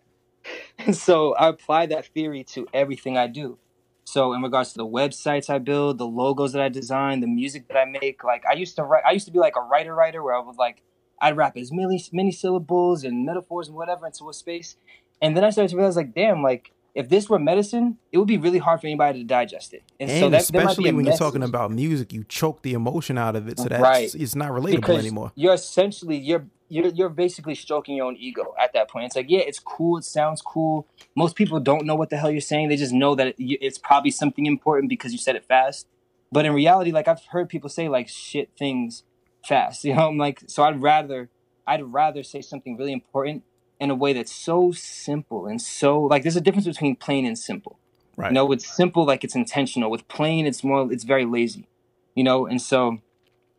and so I apply that theory to everything I do. So in regards to the websites I build, the logos that I design, the music that I make, like I used to write I used to be like a writer writer where I would like I'd wrap as many many syllables and metaphors and whatever into a space. And then I started to realize like, damn, like if this were medicine, it would be really hard for anybody to digest it. And, and so that, might be especially when you're talking about music, you choke the emotion out of it, so that Right. it's not relatable because anymore. you're essentially you're you're you're basically stroking your own ego at that point. It's like, yeah, it's cool, it sounds cool. Most people don't know what the hell you're saying. They just know that it's probably something important because you said it fast. But in reality, like I've heard people say like shit things fast. *laughs* You know, I'm like, so I'd rather I'd rather say something really important in a way that's so simple and so like there's a difference between plain and simple. Right. You know, with simple like it's intentional. With plain, it's more it's very lazy. You know, and so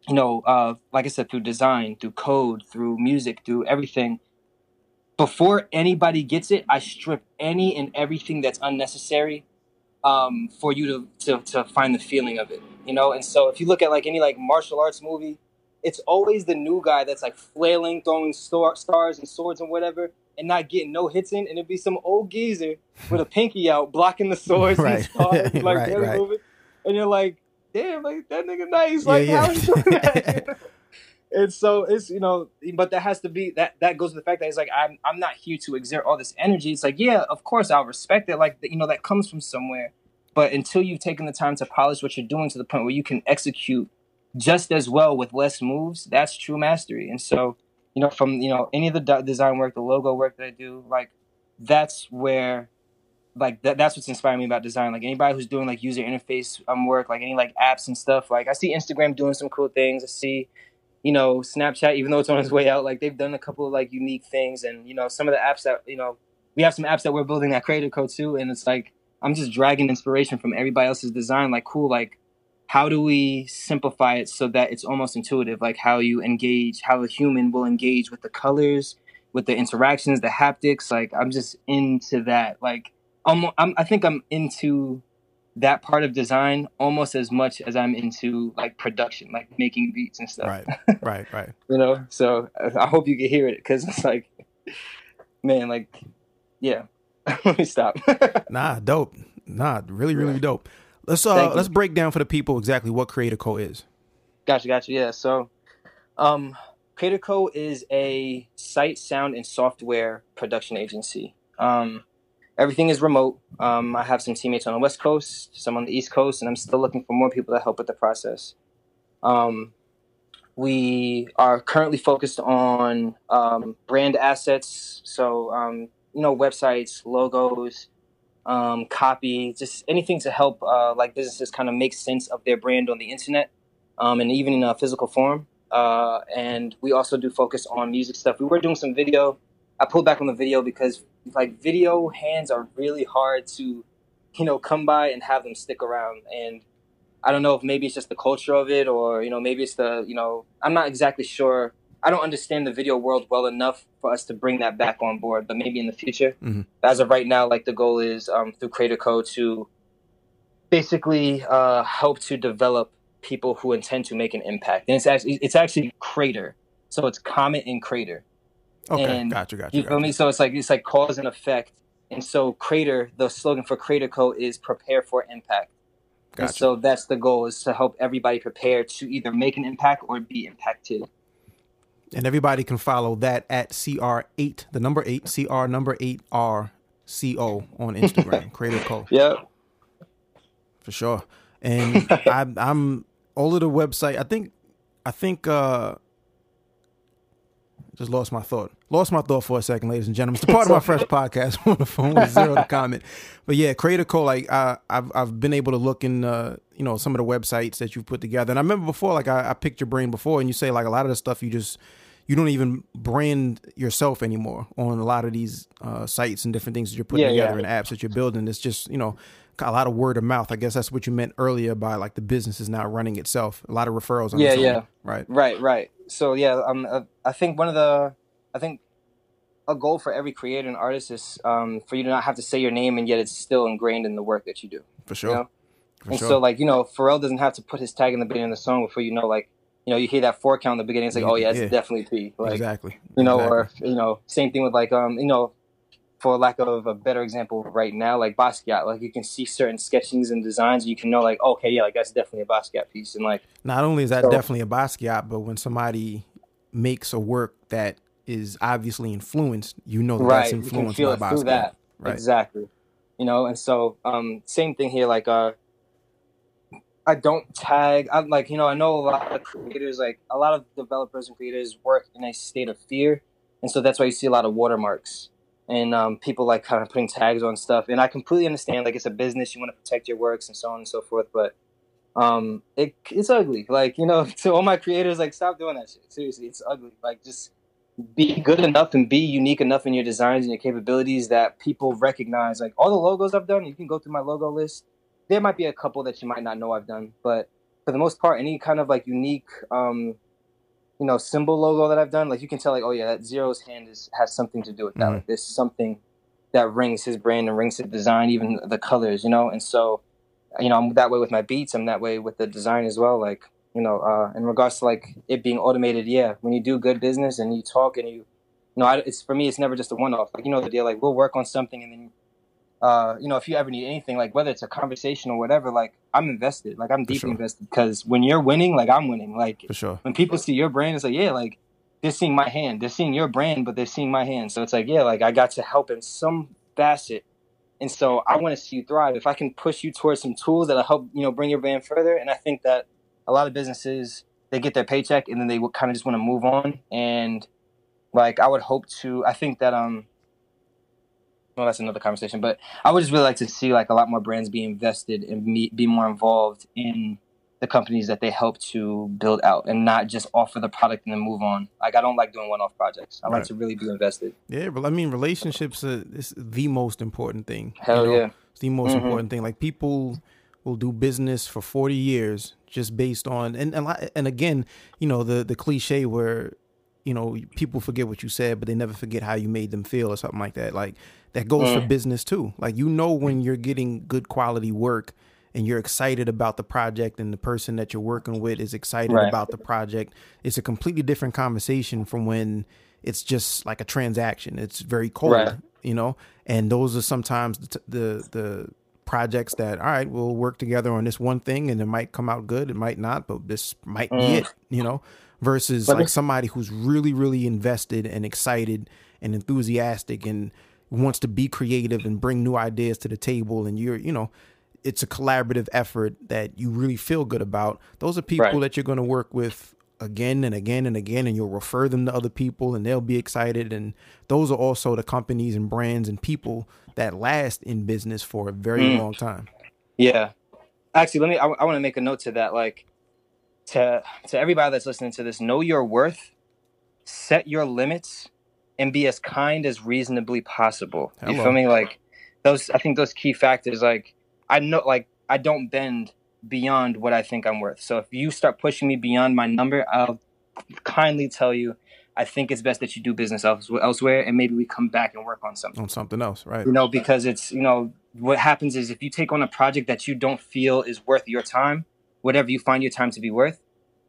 you know, uh, like I said, through design, through code, through music, through everything. Before anybody gets it, I strip any and everything that's unnecessary um, for you to, to to find the feeling of it. You know, and so if you look at like any like martial arts movie, it's always the new guy that's like flailing, throwing star- stars and swords and whatever, and not getting no hits in, and it'd be some old geezer with a pinky out blocking the swords and *laughs* Right. stars, *laughs* like Right, barely right. moving, and you're like, damn, like that nigga nice, like Yeah, how yeah. he doing that? *laughs* and so it's you know, but that has to be that that goes to the fact that it's like I'm I'm not here to exert all this energy. It's like yeah, of course I'll respect it, like you know that comes from somewhere, but until you've taken the time to polish what you're doing to the point where you can execute just as well with less moves, that's true mastery. And so, you know, from you know any of the design work, the logo work that I do, like that's where, like that, that's what's inspiring me about design. Like anybody who's doing like user interface um work, like any like apps and stuff. Like I see Instagram doing some cool things. I see, you know, Snapchat, even though it's on its way out, like they've done a couple of like unique things. And you know, some of the apps that you know, we have some apps that we're building that creative code too, and it's like I'm just dragging inspiration from everybody else's design. Like cool, like how do we simplify it so that it's almost intuitive like how you engage how a human will engage with the colors with the interactions the haptics like i'm just into that like I'm, I'm i think i'm into that part of design almost as much as i'm into like production like making beats and stuff Right. *laughs* Right. Right. you know so I- hope you can hear it because it's like man like yeah *laughs* let me stop *laughs* Nah, dope. Nah, really, really dope. Let's uh Thank let's break down for the people exactly what Creator Co is. Gotcha, gotcha. Yeah. So, um, Creator Co is a site, sound, and software production agency. Um, everything is remote. Um, I have some teammates on the West Coast, some on the East Coast, and I'm still looking for more people to help with the process. Um, we are currently focused on um, brand assets, so um, you know, websites, logos, um, copy, just anything to help uh, like businesses kind of make sense of their brand on the internet um, and even in a physical form. Uh, and we also do focus on music stuff. We were doing some video. I pulled back on the video because like video hands are really hard to, you know, come by and have them stick around. And I don't know if maybe it's just the culture of it or, you know, maybe it's the, you know, I'm not exactly sure. I don't understand the video world well enough for us to bring that back on board, but maybe in the future. Mhm. As of right now, like the goal is um, through Creator Co to basically uh, help to develop people who intend to make an impact. And it's actually it's actually Crater, so it's Comet and Crater. Okay, And gotcha, gotcha. You feel gotcha. me? So it's like it's like cause and effect. And so Crater, the slogan for Crater Co is prepare for impact. And Gotcha. so that's the goal is to help everybody prepare to either make an impact or be impacted. And everybody can follow that at CR8, the number eight, CR number eight R C O on Instagram, *laughs* Creator Co. Yeah. for sure. And *laughs* I'm I'm all of the website. I think I think uh just lost my thought. Lost my thought for a second, ladies and gentlemen. It's the part of my *laughs* fresh podcast on the phone with Ziiiro the Comet. But yeah, Creator Co. Like I, I've I've been able to look in uh you know some of the websites that you've put together. And I remember before, like I, I picked your brain before, and you say like a lot of the stuff you just you don't even brand yourself anymore on a lot of these uh, sites and different things that you're putting Yeah, together yeah. and apps that you're building. It's just you know a lot of word of mouth. I guess that's what you meant earlier by like the business is now running itself. A lot of referrals. On Yeah, own, yeah. Right. Right, right. So yeah, um, uh, I think one of the, I think, a goal for every creator and artist is um, for you to not have to say your name and yet it's still ingrained in the work that you do. For sure. You know? For and sure. so like you know, Pharrell doesn't have to put his tag in the beginning of the song before you know like you know you hear that four count in the beginning. It's like oh yeah, it's yeah. definitely P. Like exactly. you know, Exactly. or you know, same thing with like um you know, for lack of a better example, right now like Basquiat, like you can see certain sketchings and designs, you can know like okay yeah, like that's definitely a Basquiat piece, and like Not only is that So- definitely a Basquiat, but when somebody makes a work that is obviously influenced, you know that that's right, you can feel by it through that. Right. Exactly. You know, and so um same thing here, like uh I don't tag I'm like, you know, I know a lot of creators, like a lot of developers and creators work in a state of fear. And so that's why you see a lot of watermarks and um, people like kind of putting tags on stuff. And I completely understand, like it's a business, you want to protect your works and so on and so forth. But um, it it's ugly. Like you know, *laughs* to all my creators, like stop doing that shit. Seriously, it's ugly. Like just be good enough and be unique enough in your designs and your capabilities that people recognize. Like all the logos I've done, you can go through my logo list. There might be a couple that you might not know I've done, but for the most part, any kind of like unique, um, you know, symbol logo that I've done, like you can tell, like, oh yeah, that Ziiiro's hand is has something to do with that. Mhm. Like, there's something that rings his brand and rings his design, even the colors, you know. And so, you know, I'm that way with my beats. I'm that way with the design as well. Like, you know, uh, in regards to like it being automated, yeah. When you do good business and you talk and you, you know, I, it's for me, it's never just a one off. Like, you know, the deal. Like, we'll work on something and then. Uh, you know, if you ever need anything, like whether it's a conversation or whatever, like I'm invested, like I'm deeply sure. invested because when you're winning, like I'm winning, like For sure. when people see your brand, it's like, yeah, like they're seeing my hand. They're seeing your brand, but they're seeing my hand. So it's like, yeah, like I got to help in some facet. And so I want to see you thrive. If I can push you towards some tools that'll help, you know, bring your brand further. And I think that a lot of businesses, they get their paycheck and then they kind of just want to move on. And like I would hope to, I think that, um, well, that's another conversation, but I would just really like to see like a lot more brands be invested and be, more involved in the companies that they help to build out and not just offer the product and then move on. Like I don't like doing one-off projects. I like to really be invested. Yeah, but I mean, relationships are is the most important thing. you Hell know? yeah. It's the most Mhm. important thing. Like people will do business for 40 years just based on and and, and again, you know, the the cliche where you know, people forget what you said, but they never forget how you made them feel or something like that. Like that goes for Mm. business too. Like you know when you're getting good quality work and you're excited about the project and the person that you're working with is excited Right. about the project. It's a completely different conversation from when it's just like a transaction. It's very cold, Right. you know. And those are sometimes the the the projects that all right, we'll work together on this one thing, and it might come out good, it might not, but this might be Mm. it, you know. Versus But like somebody who's really really invested and excited and enthusiastic and wants to be creative and bring new ideas to the table, and you're you know. It's a collaborative effort that you really feel good about. Those are people Right. that you're going to work with again and again and again and you'll refer them to other people and they'll be excited and those are also the companies and brands and people that last in business for a very Mm. long time Yeah. Actually, let me. I, I want to make a note to that. Like, to to everybody that's listening to this, know your worth, set your limits, and be as kind as reasonably possible. You feel me? Like those. I think those key factors. Like I know. Like I don't bend beyond what I think I'm worth. So if you start pushing me beyond my number, I'll kindly tell you. I think it's best that you do business else, elsewhere, and maybe we come back and work on something on something else right you know because it's you know what happens is if you take on a project that you don't feel is worth your time whatever you find your time to be worth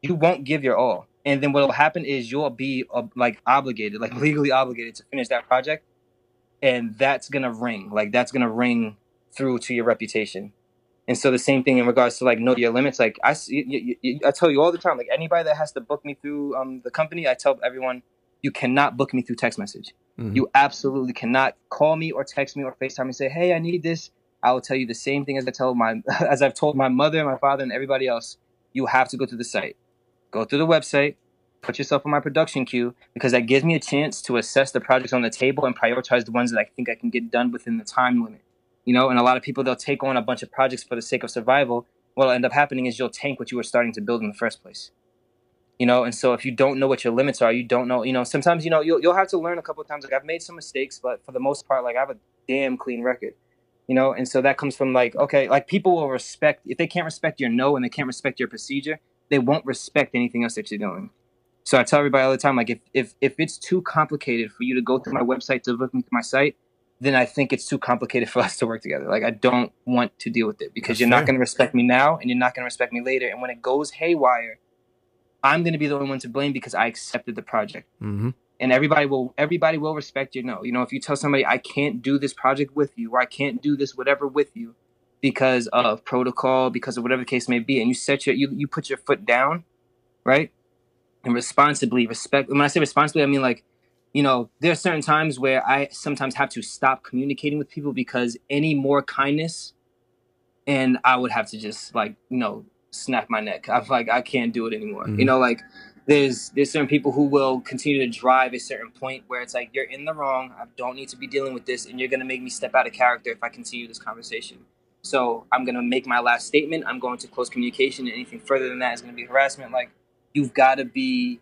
you won't give your all and then what will happen is you'll be uh, like obligated like legally obligated to finish that project and that's gonna ring like that's gonna ring through to your reputation and so the same thing in regards to like know your limits like i see you, you, i tell you all the time like anybody that has to book me through um, the company i tell everyone you cannot book me through text message Mhm. you absolutely cannot call me or text me or FaceTime and say, "Hey, I need this." I will tell you the same thing as I tell my *laughs* as I've told my mother, and my father, and everybody else. You have to go to the site, go through the website, put yourself on my production queue because that gives me a chance to assess the projects on the table and prioritize the ones that I think I can get done within the time limit. You know, and a lot of people they'll take on a bunch of projects for the sake of survival. What'll end up happening is you'll tank what you were starting to build in the first place you know and so if you don't know what your limits are you don't know you know sometimes you know you'll, you'll have to learn a couple of times like i've made some mistakes but for the most part like i have a damn clean record you know and so that comes from like okay like people will respect if they can't respect your no and they can't respect your procedure they won't respect anything else that you're doing so i tell everybody all the time like if if, if it's too complicated for you to go through my website to look me through my site then i think it's too complicated for *laughs* us to work together like i don't want to deal with it because That's you're fair. not going to respect me now and you're not going to respect me later and when it goes haywire I'm going to be the only one to blame because I accepted the project. hmm And everybody will everybody will respect your no. You know, if you tell somebody I can't do this project with you or I can't do this whatever with you because of protocol, because of whatever the case may be, and you set your you, you put your foot down, right? And responsibly respect when I say responsibly, I mean like, you know, there are certain times where I sometimes have to stop communicating with people because any more kindness and I would have to just like, you know, snap my neck. I'm like, I can't do it anymore. Mhm. You know, like there's there's certain people who will continue to drive a certain point where it's like you're in the wrong. I don't need to be dealing with this, and you're gonna make me step out of character if I continue this conversation. So I'm gonna make my last statement. I'm going to close communication, anything further than that is gonna be harassment. Like you've got to be,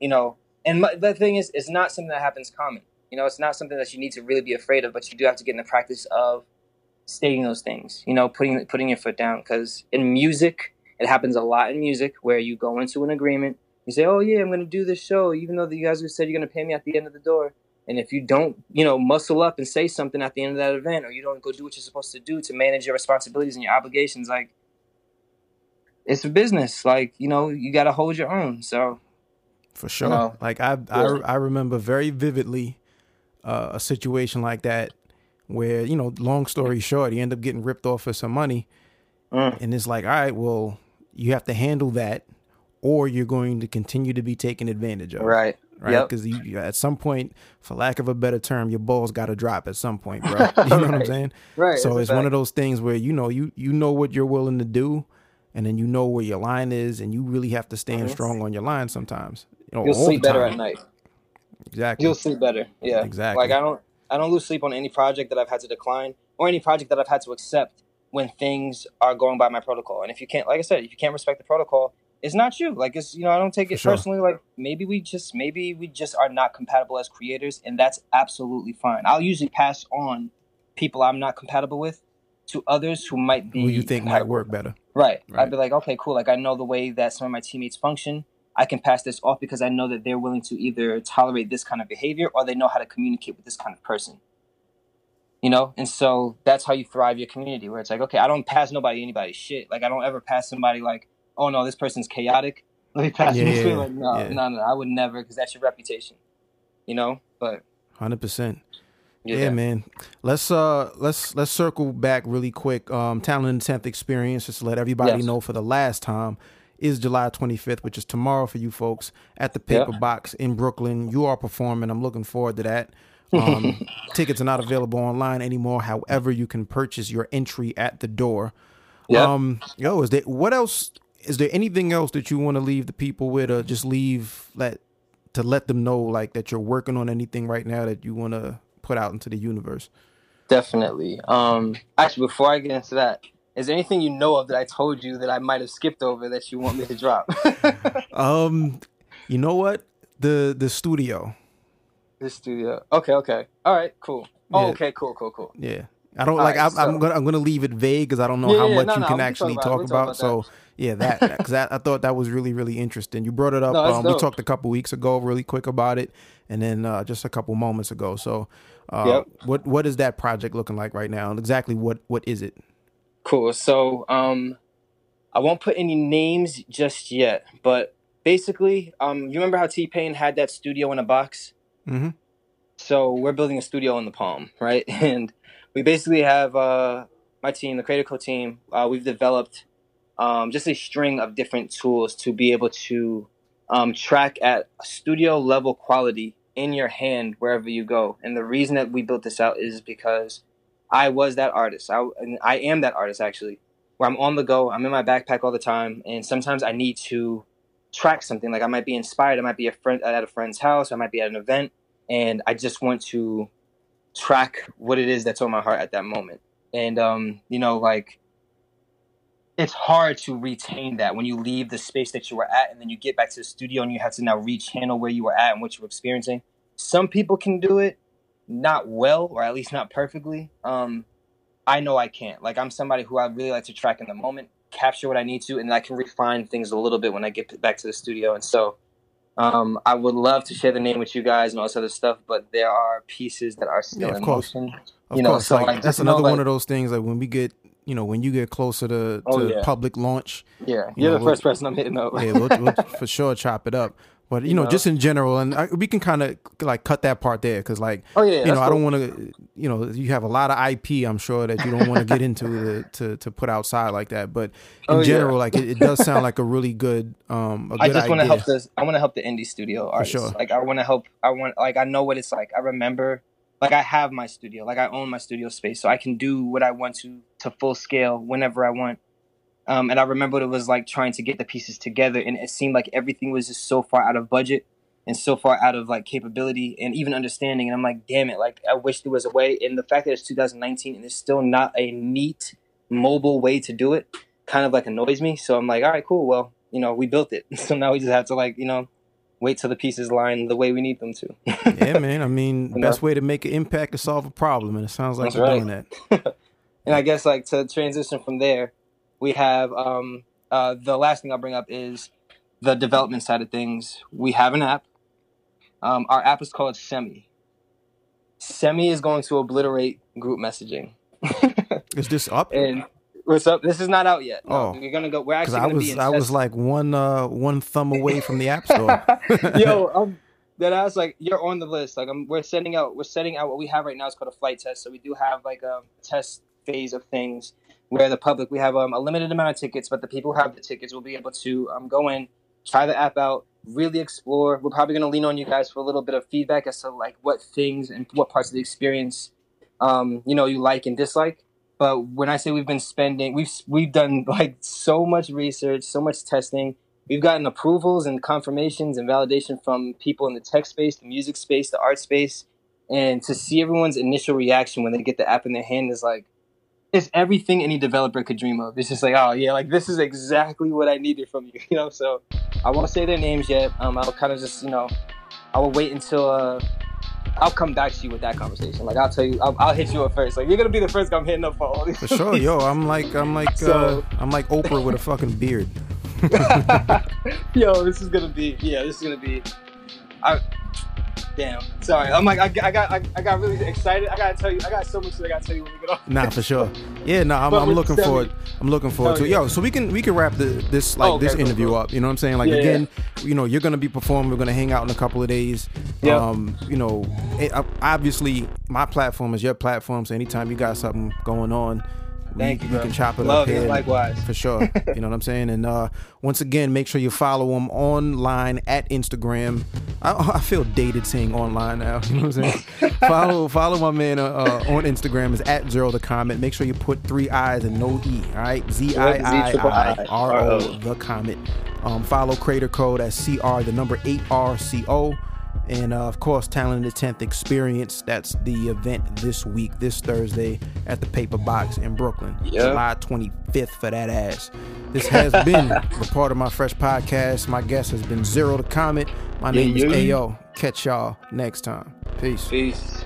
you know, and my, the thing is, it's not something that happens common. You know, it's not something that you need to really be afraid of, but you do have to get in the practice of stating those things. You know, putting putting your foot down because in music, it happens a lot in music where you go into an agreement. You say, "Oh yeah, I'm going to do this show," even though you guys said you're going to pay me at the end of the door. And if you don't, you know, muscle up and say something at the end of that event, or you don't go do what you're supposed to do to manage your responsibilities and your obligations, like it's a business. Like you know, you got to hold your own. So for sure, you know, like I, I I remember very vividly uh, a situation like that where you know, long story short, you end up getting ripped off for some money, mm. and it's like, all right, well, you have to handle that, or you're going to continue to be taken advantage of. Right right? Because yep. at some point, for lack of a better term, your balls got to drop at some point, bro. *laughs* You know right. what I'm saying? Right. So it's, one of those things where you know you you know what you're willing to do, and then you know where your line is, and you really have to stand mm-hmm. strong on your line sometimes. You know, You'll sleep better at night. Exactly. You'll sleep better. Yeah. Exactly. Like I don't I don't lose sleep on any project that I've had to decline or any project that I've had to accept when things are going by my protocol. And if you can't, like I said, if you can't respect the protocol, it's not you. Like it's you know I don't take it sure. personally. Like maybe we just maybe we just are not compatible as creators, and that's absolutely fine. I'll usually pass on people I'm not compatible with to others who might be who you think might work better. Right. right. I'd be like, okay, cool. Like I know the way that some of my teammates function. I can pass this off because I know that they're willing to either tolerate this kind of behavior or they know how to communicate with this kind of person. You know, and so that's how you thrive your community. Where it's like, okay, I don't pass nobody anybody's shit. Like I don't ever pass somebody like oh no, this person's chaotic. *laughs* Let me pass yeah, you. Like, no, yeah. no, no, I would never because that's your reputation. You know, but hundred percent. Yeah, yeah, man. Let's uh let's let's circle back really quick. Um Talent the Tenth experience, just to let everybody yes. know for the last time, is July 25th, which is tomorrow for you folks at the Paper yep. Box in Brooklyn. You are performing. I'm looking forward to that. Um, *laughs* tickets are not available online anymore. However, you can purchase your entry at the door. Yep. Um, yo, is there what else? Is there anything else that you want to leave the people with, or just leave let to let them know like that you're working on anything right now that you want to put out into the universe? Definitely. Um, actually, before I get into that, is there anything you know of that I told you that I might have skipped over that you want me to drop? *laughs* um, you know what the the studio. The studio. Okay. Okay. All right. Cool. Oh, yeah. okay. Cool. Cool. Cool. Yeah. I don't All like. Right, I'm, so. I'm, gonna I'm gonna leave it vague because I don't know yeah, how yeah, much no, you no, can actually talk about. about so yeah, that because I thought that was really really interesting. You brought it up. No, um, we talked a couple weeks ago, really quick about it, and then uh, just a couple moments ago. So, uh, yep. what what is that project looking like right now? And exactly what what is it? Cool. So, um, I won't put any names just yet, but basically, um, you remember how T Pain had that studio in a box? Mm-hmm. So we're building a studio in the Palm, right? *laughs* And we basically have uh, my team, the Creative Co team. Uh, we've developed um, just a string of different tools to be able to um, track at studio level quality in your hand wherever you go. And the reason that we built this out is because I was that artist. I, I am that artist actually, where I'm on the go. I'm in my backpack all the time, and sometimes I need to track something. Like I might be inspired. I might be a friend at a friend's house. I might be at an event, and I just want to track what it is that's on my heart at that moment. And um, you know, like it's hard to retain that when you leave the space that you were at and then you get back to the studio and you have to now rechannel where you were at and what you were experiencing. Some people can do it, not well or at least not perfectly. Um, I know I can't. Like I'm somebody who I really like to track in the moment, capture what I need to, and I can refine things a little bit when I get back to the studio. And so, um, I would love to share the name with you guys and all this other stuff, but there are pieces that are still yeah, in course. motion. Of you know, course, so like, that's another know, like, one of those things. Like when we get you know when you get closer to, oh, to yeah. public launch. Yeah, you're know, the 1st we'll, person I'm hitting up. yeah, we'll, we'll *laughs* for sure chop it up. But you, you know, know, just in general, and I, we can kind of like cut that part there because, like, oh yeah, you know, I don't want to, you know, you have a lot of IP. I'm sure that you don't want to get into to, to, to put outside like that. But *laughs* in oh, general, yeah. like, it, it, does sound *laughs* like a really good, um, a good I just want to help this. I want to help the indie studio artists. For sure. Like, I want to help. I want, like, I know what it's like. I remember like I have my studio, like I own my studio space, so I can do what I want to to full scale whenever I want. Um, and I remember what it was like trying to get the pieces together, and it seemed like everything was just so far out of budget and so far out of like capability and even understanding. And I'm like, damn it, like I wish there was a way. And the fact that it's 2019 and there's still not a neat mobile way to do it, kind of like annoys me. So I'm like, all right, cool. Well, you know, we built it, *laughs* so now we just have to like, you know, wait till the pieces line the way we need them to. *laughs* yeah, man. I mean, you best know? way to make an impact is solve a problem, and it sounds like That's you're right. doing that. *laughs* and I guess like to transition from there, we have um, uh, the last thing I'll bring up is the development side of things. We have an app. Um, our app is called Semi. Semi is going to obliterate group messaging. *laughs* is this up? And what's up? This is not out yet. No, oh, we're gonna go. We're actually. Gonna be. I was I was like one uh one thumb away from the app store. *laughs* Yo, *laughs* um, that I was like, you're on the list. Like, I'm, we're sending out. We're setting out what we have right now is called a flight test. So we do have like a test phase of things where the public we have um, a limited amount of tickets, but the people who have the tickets will be able to um, go in, try the app out, really explore. We're probably going to lean on you guys for a little bit of feedback as to like what things and what parts of the experience, um, you know, you like and dislike. But when I say we've been spending, we've we've done *laughs* like so much research, so much testing. We've gotten approvals and confirmations and validation from people in the tech space, the music space, the art space, and to see everyone's initial reaction when they get the app in their hand is like it's everything any developer could dream of. It's just like, oh yeah, like this is exactly what I needed from you, *laughs* you know. So I won't say their names yet. Um, I'll kind of just, you know, I will wait until uh, I'll come back to you with that conversation. Like I'll tell you, I'll, I'll hit you up first. Like you're gonna be the first guy I'm hitting up for all these. For sure, yo, *laughs* I'm like, I'm like, so, uh, I'm like Oprah with a fucking beard. *laughs* yo, this is gonna be, yeah, this is gonna be. I, Damn. Sorry. I'm like, I, I got, I, I, got really excited. I gotta tell you, I got so much that I gotta tell you when we get off. Nah, for sure. Yeah, no, I'm, I'm looking forward. I'm looking forward to it. Yo, so we can we can wrap the this like oh, okay, this interview cool. up. You know what I'm saying? Like yeah, again, yeah. you know, you're gonna be performing. We're gonna hang out in a couple of days. Yeah. Um, you know, it, obviously my platform is your platform. So anytime you got something going on Thank you, you, can chop it Love up here. likewise. For sure. you know what I'm saying? And uh, once again, make sure you follow him online at Instagram. I, I, feel dated saying online now. *laughs* You know what I'm saying? *laughs* follow follow my man uh, uh, on Instagram is at Ziiiro the comet. Make sure you put three I's and no E. All right, Z I I I R O the comet. Um, follow Crater Co as C R the number eight R C O. And uh, of course, Talent in the 10th Experience. That's the event this week, this Thursday at the Paper Box in Brooklyn. July 25th for that ass. This has been *laughs* the part of my fresh podcast. My guest has been Ziiiro the Comet. My name yeah, is yeah. AO. Catch y'all next time. Peace. Peace.